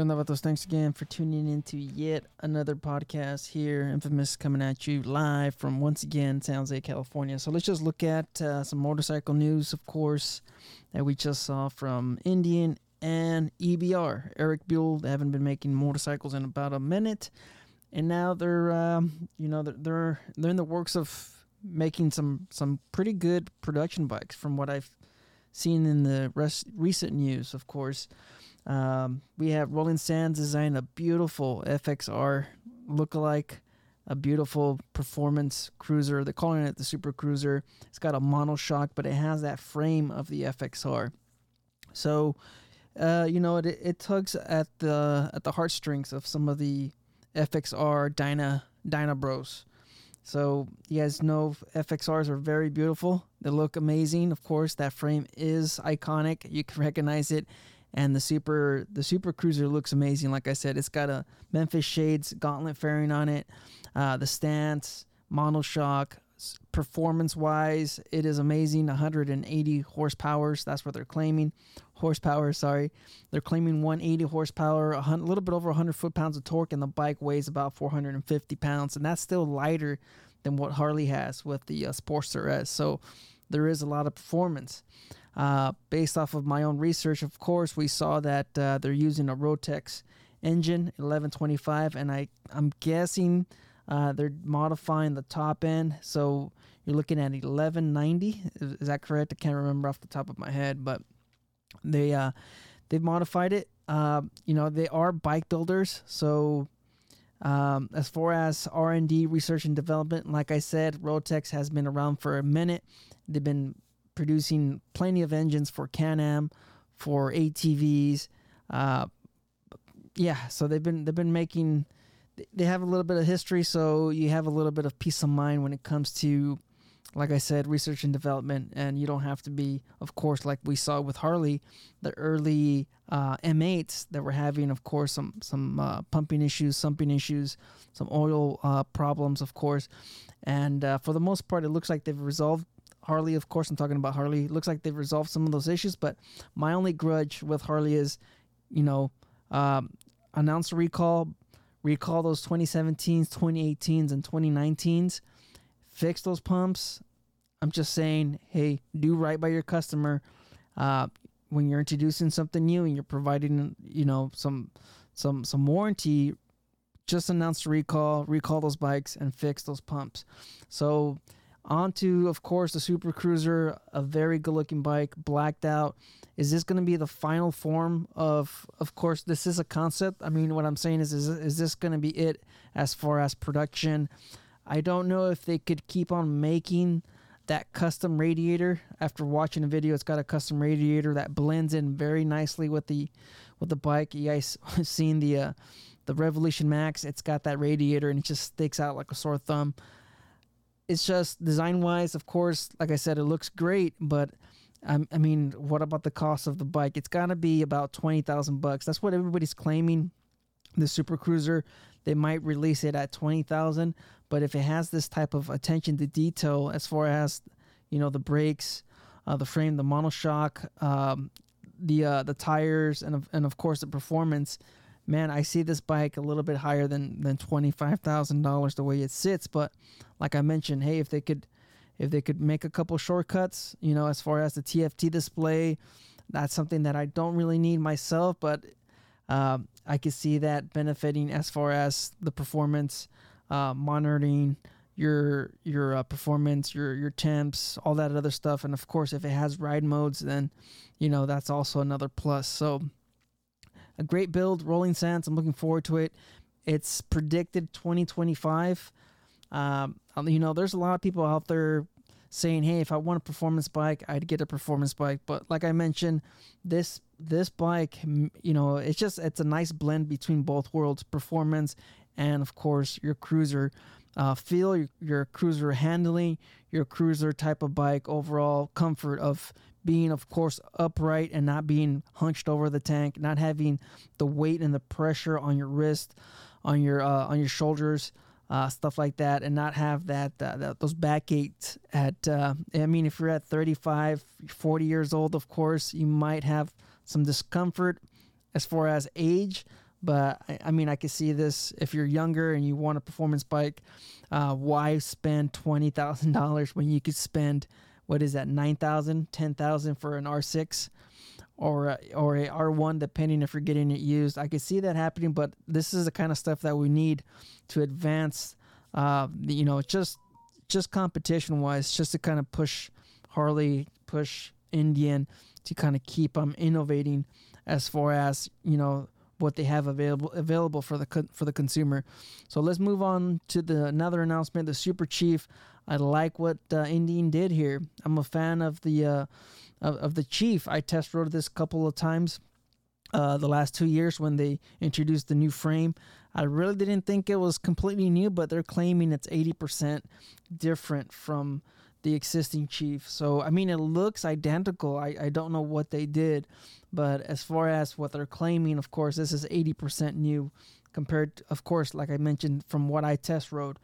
¿Qué onda, vatos? Thanks again for tuning in to yet another podcast here. Infamous coming at you live from, once again, San Jose, California. So let's just look at uh, some motorcycle news, of course, that we just saw from Indian and EBR. Eric Buell, they haven't been making motorcycles in about a minute. And now they're, um, you know, they're, they're, they're in the works of making some, some pretty good production bikes from what I've seen in the recent news, of course. Um, we have Roland Sands design a beautiful FXR lookalike, a beautiful performance cruiser. They're calling it the Super Cruiser. It's got a monoshock, but it has that frame of the FXR. So, uh, you know, it, it tugs at the at the heartstrings of some of the FXR Dyna Dyna Bros. So you guys know FXRs are very beautiful. They look amazing. Of course, that frame is iconic. You can recognize it and the super the super cruiser looks amazing. Like i said it's got a memphis shades gauntlet fairing on it. Uh, the stance monoshock performance wise it is amazing. 180 horsepower that's what they're claiming. Horsepower sorry. They're claiming 180 horsepower a little bit over 100 foot pounds of torque and the bike weighs about 450 pounds. And that's still lighter than what harley has with the uh, sportster s. So there is a lot of performance uh, based off of my own research, of course, we saw that uh, they're using a Rotax engine, 1125, and I I'm guessing uh, they're modifying the top end. So you're looking at 1190. Is, that correct? I can't remember off the top of my head, but they uh, they've modified it. Uh, you know, they are bike builders, so. Um, as far as R&D, research and development, like I said, Rotax has been around for a minute. They've been producing plenty of engines for Can-Am, for ATVs. Uh, yeah, so they've been they've been making. They have a little bit of history, so you have a little bit of peace of mind when it comes to, like I said, research and development. And you don't have to be, of course, like we saw with Harley, the early uh, M8s that were having, of course, some some uh, pumping issues, sumping issues, some oil uh, problems, of course. And uh, for the most part, it looks like they've resolved Harley, of course, I'm talking about Harley. Looks like they've resolved some of those issues, but my only grudge with Harley is, you know, um, announce a recall, recall those 2017s, 2018s, and 2019s, fix those pumps. I'm just saying, hey, do right by your customer. Uh, when you're introducing something new and you're providing, you know, some some some warranty, just announce a recall, recall those bikes, and fix those pumps. So Onto, of course, the Super Cruiser, a very good looking bike, blacked out. Is this going to be the final form of, of course, this is a concept. I mean, what I'm saying is, is, is this going to be it as far as production? I don't know if they could keep on making that custom radiator. After watching the video, it's got a custom radiator that blends in very nicely with the with the bike. You guys seen the uh, the Revolution Max? It's got that radiator and it just sticks out like a sore thumb it's just design wise, of course, like I said, it looks great, but um, I mean, what about the cost of the bike? It's got to be about 20,000 bucks. That's what everybody's claiming. The Super Cruiser, they might release it at 20,000, but if it has this type of attention to detail as far as, you know, the brakes, uh, the frame, the monoshock, um, the uh, the tires, and and of course the performance, man, I see this bike a little bit higher than than twenty five thousand dollars the way it sits. But like I mentioned, hey, if they could if they could make a couple shortcuts, you know, as far as the TFT display, that's something that I don't really need myself, but uh, I could see that benefiting as far as the performance, uh, monitoring your your uh, performance, your your temps, all that other stuff, and of course, if it has ride modes, then you know that's also another plus. So a great build, Roland Sands. I'm looking forward to it. It's predicted 2025. Um, you know, there's a lot of people out there saying, "Hey, if I want a performance bike, I'd get a performance bike." But like I mentioned, this this bike, you know, it's just it's a nice blend between both worlds, performance and of course your cruiser uh, feel, your, your cruiser handling, your cruiser type of bike, overall comfort of being, of course, upright and not being hunched over the tank, not having the weight and the pressure on your wrist, on your uh, on your shoulders, uh, stuff like that, and not have that, uh, that those back aches. At uh, I mean, if you're at 35, 40 years old, of course, you might have some discomfort as far as age, But I, I mean, I could see this if you're younger and you want a performance bike. Uh, why spend twenty thousand dollars when you could spend what is that nine thousand, ten thousand for an R6 or a, or a R1, depending if you're getting it used. I could see that happening, but this is the kind of stuff that we need to advance. Uh, you know, just just competition wise, just to kind of push Harley, push Indian to kind of keep them innovating as far as you know what they have available available for the for the consumer. So let's move on to the another announcement. The Super Chief. I like what uh, Indian did here. I'm a fan of the uh, of, of the Chief. I test rode this couple of times. Uh, the last two years when they introduced the new frame. I really didn't think it was completely new, but they're claiming it's 80% different from the existing Chief. So, I mean, it looks identical. I, I don't know what they did, but as far as what they're claiming, of course, this is 80% new compared, to, of course, like I mentioned, from what I test rode.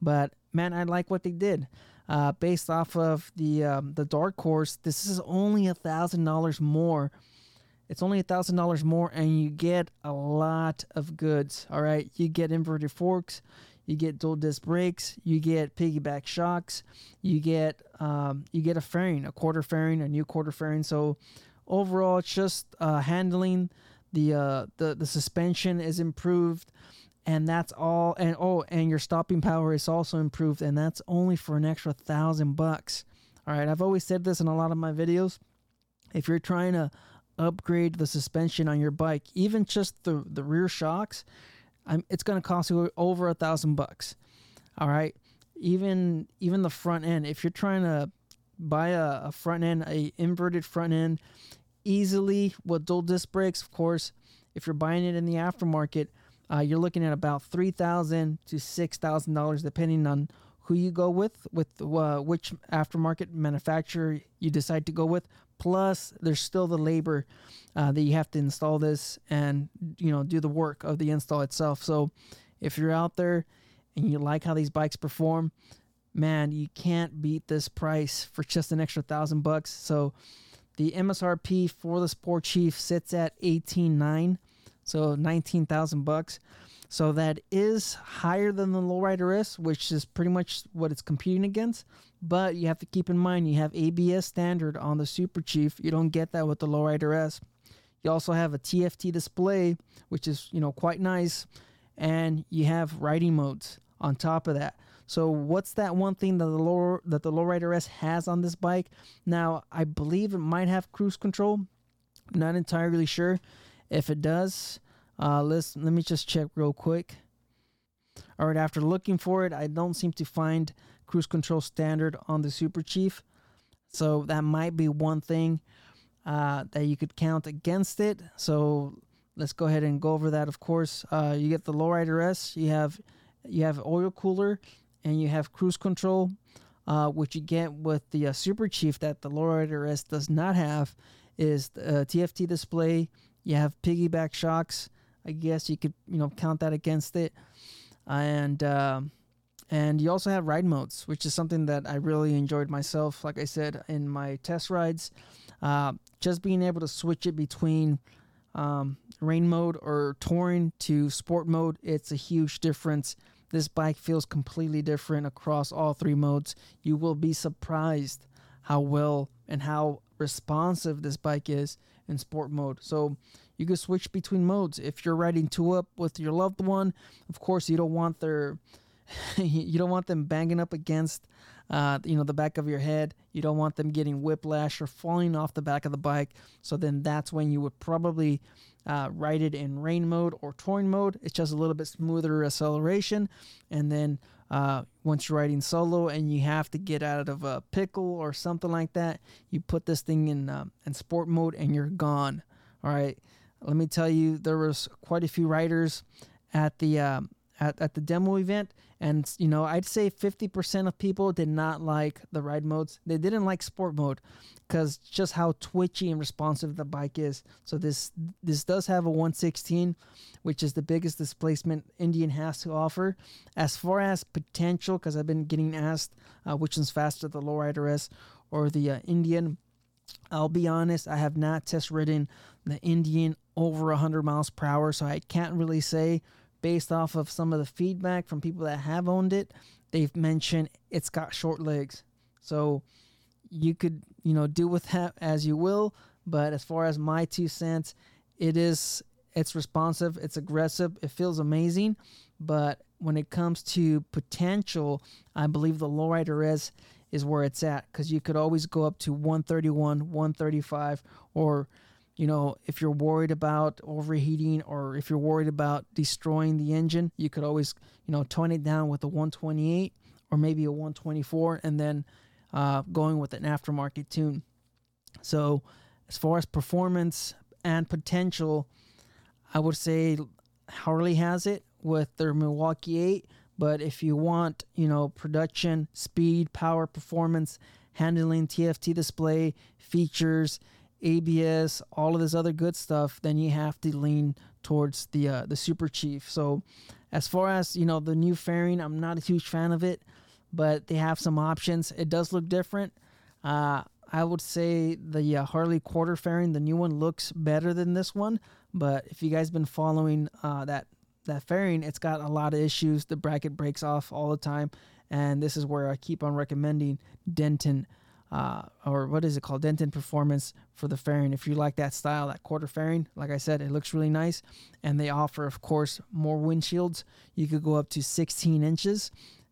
But man, I like what they did. Uh, based off of the um, the Dark Horse, this is only a thousand dollars more. It's only a thousand dollars more, and you get a lot of goods. All right, you get inverted forks, you get dual disc brakes, you get piggyback shocks, you get um, you get a fairing, a quarter fairing, a new quarter fairing. So overall, it's just uh, handling the uh, the the suspension is improved, and that's all. And oh, and your stopping power is also improved, and that's only for an extra thousand bucks. All right, I've always said this in a lot of my videos. If you're trying to upgrade the suspension on your bike, even just the the rear shocks, I'm, it's going to cost you over a thousand bucks. All right, even even the front end. If you're trying to buy a, a front end, a inverted front end, easily with dual disc brakes, of course. If you're buying it in the aftermarket, uh, you're looking at about three thousand to six thousand dollars, depending on who you go with, with uh, which aftermarket manufacturer you decide to go with. Plus, there's still the labor uh, that you have to install this and you know do the work of the install itself. So, if you're out there and you like how these bikes perform, man, you can't beat this price for just an extra thousand bucks. So, the MSRP for the Sport Chief sits at eighteen nine so 19,000 bucks. So that is higher than the Lowrider S, which is pretty much what it's competing against. But you have to keep in mind you have ABS standard on the Super Chief. You don't get that with the Lowrider S. You also have a TFT display, which is you know quite nice, and you have riding modes on top of that. So what's that one thing that the lower that the Lowrider S has on this bike? Now I believe it might have cruise control. Not entirely sure. If it does, uh, let's let me just check real quick. All right, after looking for it, I don't seem to find cruise control standard on the Super Chief, so that might be one thing uh, that you could count against it. So let's go ahead and go over that. Of course, uh, you get the Lowrider S. You have you have oil cooler, and you have cruise control, uh, which you get with the uh, Super Chief that the Lowrider S does not have. Is the uh, TFT display you have piggyback shocks. I guess you could you know count that against it, and uh, and you also have ride modes, which is something that I really enjoyed myself. Like I said in my test rides, uh, just being able to switch it between um, rain mode or touring to sport mode, it's a huge difference. This bike feels completely different across all three modes. You will be surprised how well and how responsive this bike is in sport mode. So you can switch between modes. If you're riding two up with your loved one, of course you don't want their you don't want them banging up against uh, you know the back of your head. You don't want them getting whiplash or falling off the back of the bike. So then that's when you would probably uh, ride it in rain mode or touring mode. It's just a little bit smoother acceleration, and then uh, once you're riding solo and you have to get out of a pickle or something like that, you put this thing in uh, in sport mode and you're gone. All right. Let me tell you, there was quite a few riders at the uh, at, at the demo event and you know i'd say 50% of people did not like the ride modes they didn't like sport mode because just how twitchy and responsive the bike is so this this does have a 116 which is the biggest displacement indian has to offer as far as potential because i've been getting asked uh, which one's faster the lowrider s or the uh, indian I'll be honest, I have not test ridden the Indian over 100 miles per hour. So I can't really say, based off of some of the feedback from people that have owned it, they've mentioned it's got short legs. So you could, you know, do with that as you will. But as far as my two cents, it is it's responsive, it's aggressive, it feels amazing. But when it comes to potential, I believe the lowrider S is where it's at because you could always go up to 131, 135, or you know, if you're worried about overheating or if you're worried about destroying the engine, you could always, you know, tone it down with a 128 or maybe a 124 and then uh, going with an aftermarket tune. So, as far as performance and potential, I would say Harley has it with their Milwaukee 8. But if you want, you know, production, speed, power, performance, handling, TFT display, features, ABS, all of this other good stuff, then you have to lean towards the uh, the Super Chief. So, as far as you know, the new fairing, I'm not a huge fan of it, but they have some options. It does look different. Uh, I would say the uh, Harley quarter fairing, the new one looks better than this one. But if you guys been following uh, that that fairing, it's got a lot of issues. The bracket breaks off all the time, and this is where I keep on recommending Denton uh, or what is it called, Denton Performance for the fairing. If you like that style, that quarter fairing, like I said, it looks really nice. And they offer, of course, more windshields. You could go up to 16 inches,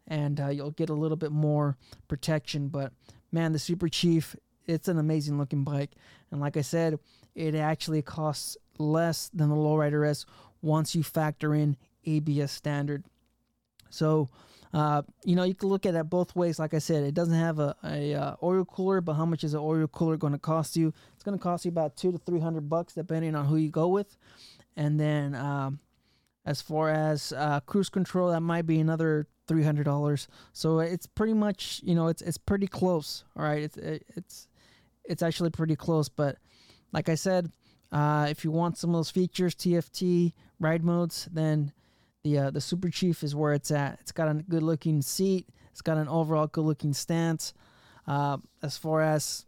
and uh, you'll get a little bit more protection. But man, the Super Chief, it's an amazing looking bike. And like I said, it actually costs less than the Lowrider S once you factor in ABS standard. So uh, you know, you can look at it both ways. Like I said, it doesn't have a, a uh, oil cooler, but how much is an oil cooler going to cost you? It's going to cost you about two to three hundred bucks, depending on who you go with. And then, um, as far as uh, cruise control, that might be another three hundred dollars. So it's pretty much, you know, it's it's pretty close. All right, it's it's it's actually pretty close. But like I said, uh, if you want some of those features, TFT ride modes, then the uh, the Super Chief is where it's at. It's got a good looking seat. It's got an overall good looking stance. Uh, as far as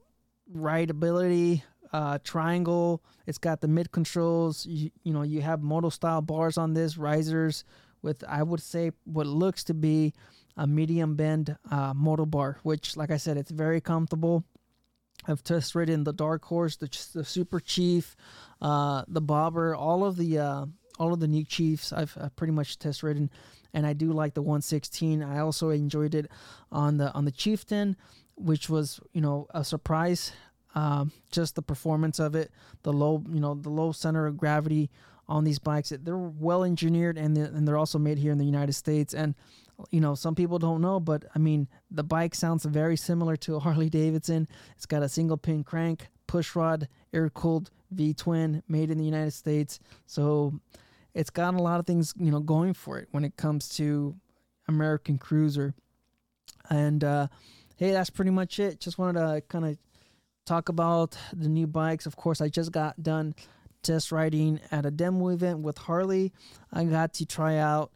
rideability, uh, triangle. It's got the mid controls. You, you know you have moto style bars on this risers with I would say what looks to be a medium bend uh, moto bar, which like I said, it's very comfortable. I've test ridden the Dark Horse, the, the Super Chief, uh, the Bobber, all of the uh, all of the new Chiefs I've, I've pretty much test ridden, and I do like the 116. I also enjoyed it on the on the Chieftain, which was you know a surprise. Um, just the performance of it, the low you know the low center of gravity on these bikes. They're well engineered and they're, and they're also made here in the United States. And you know some people don't know, but I mean the bike sounds very similar to a Harley Davidson. It's got a single pin crank, push rod, air cooled V twin, made in the United States. So it's got a lot of things you know going for it when it comes to American Cruiser. And uh, hey, that's pretty much it. Just wanted to kind of talk about the new bikes. Of course, I just got done test riding at a demo event with Harley. I got to try out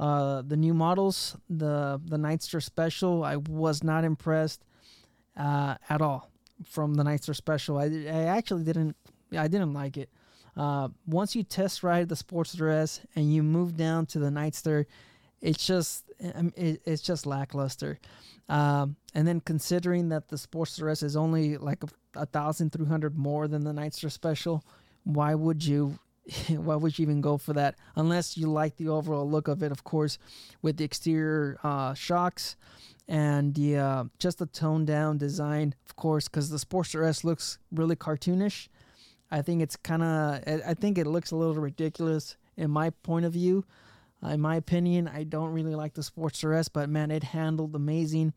uh, the new models, the the Nightster Special. I was not impressed uh, at all from the Nightster Special. I, I actually didn't I didn't like it. Uh, once you test ride the Sportster S and you move down to the Nightster, it's just it, it's just lackluster. Um, and then considering that the Sportster S is only like a, a thousand three hundred more than the Nightster Special, why would you? why would you even go for that unless you like the overall look of it? Of course, with the exterior uh, shocks and the uh, just the toned down design, of course, because the Sportster S looks really cartoonish. I think it's kind of, I think it looks a little ridiculous in my point of view. Uh, in my opinion, I don't really like the Sportster S, but man, it handled amazing.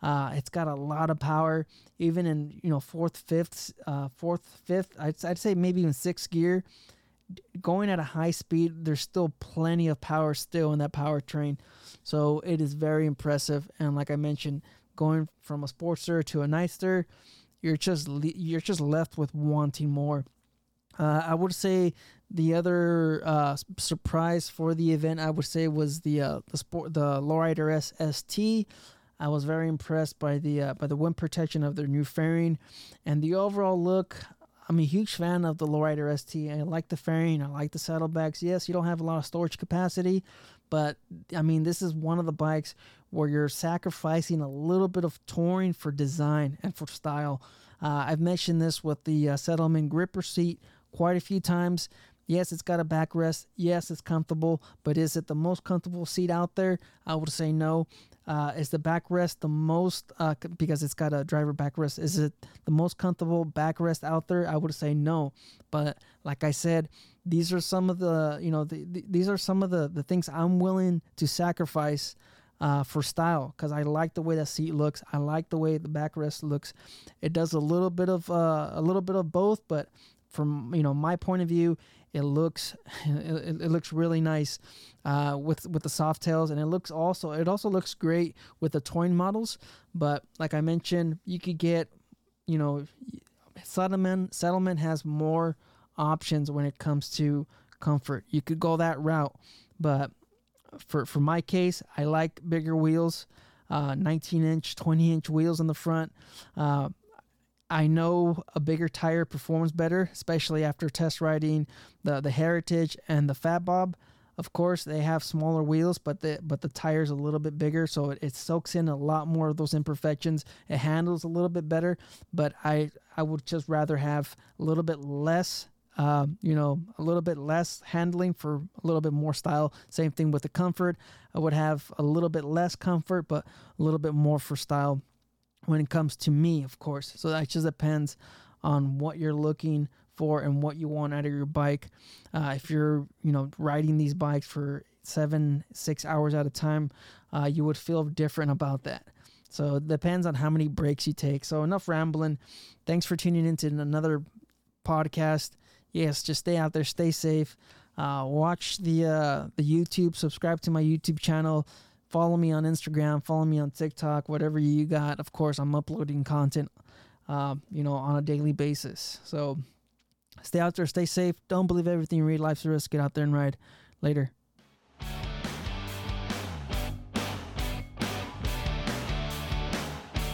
Uh, it's got a lot of power, even in you know fourth, fifth, uh, fourth, fifth. I'd, I'd say maybe even sixth gear. Going at a high speed, there's still plenty of power still in that powertrain, so it is very impressive. And like I mentioned, going from a Sportster to a Nightster, you're just you're just left with wanting more. Uh, I would say the other uh, surprise for the event, I would say, was the uh, the sport the Lowrider S ST. I was very impressed by the uh, by the wind protection of their new fairing, and the overall look. I'm a huge fan of the Lowrider ST. I like the fairing. I like the saddlebags. Yes, you don't have a lot of storage capacity, but I mean, this is one of the bikes where you're sacrificing a little bit of touring for design and for style. Uh, I've mentioned this with the uh, Saddlemen gripper seat quite a few times. Yes, it's got a backrest. Yes, it's comfortable, but is it the most comfortable seat out there? I would say no. Uh, is the backrest the most uh, because it's got a driver backrest? Is it the most comfortable backrest out there? I would say no. But like I said, these are some of the you know the, the, these are some of the the things I'm willing to sacrifice uh, for style because I like the way that seat looks. I like the way the backrest looks. It does a little bit of uh, a little bit of both, but from you know my point of view, it looks it, it looks really nice uh, with with the soft tails, and it looks also it also looks great with the touring models. But like I mentioned, you could get you know settlement Saddlemen has more options when it comes to comfort. You could go that route, but for for my case, I like bigger wheels, uh, 19 inch, 20 inch wheels in the front. Uh, I know a bigger tire performs better, especially after test riding the the Heritage and the Fat Bob. Of course, they have smaller wheels, but the but the tire's a little bit bigger, so it, it soaks in a lot more of those imperfections. It handles a little bit better, but I I would just rather have a little bit less uh, you know, a little bit less handling for a little bit more style. Same thing with the comfort. I would have a little bit less comfort, but a little bit more for style when it comes to me, of course. So that just depends on what you're looking for and what you want out of your bike. Uh, if you're, you know, riding these bikes for seven, six hours at a time, uh, you would feel different about that. So it depends on how many breaks you take. So enough rambling. Thanks for tuning into another podcast. Yes, just stay out there, stay safe. Uh, watch the uh, the YouTube. Subscribe to my YouTube channel. Follow me on Instagram, follow me on TikTok, whatever you got. Of course, I'm uploading content, uh, you know, on a daily basis. So stay out there, stay safe. Don't believe everything you read. Life's a risk. Get out there and ride. Later.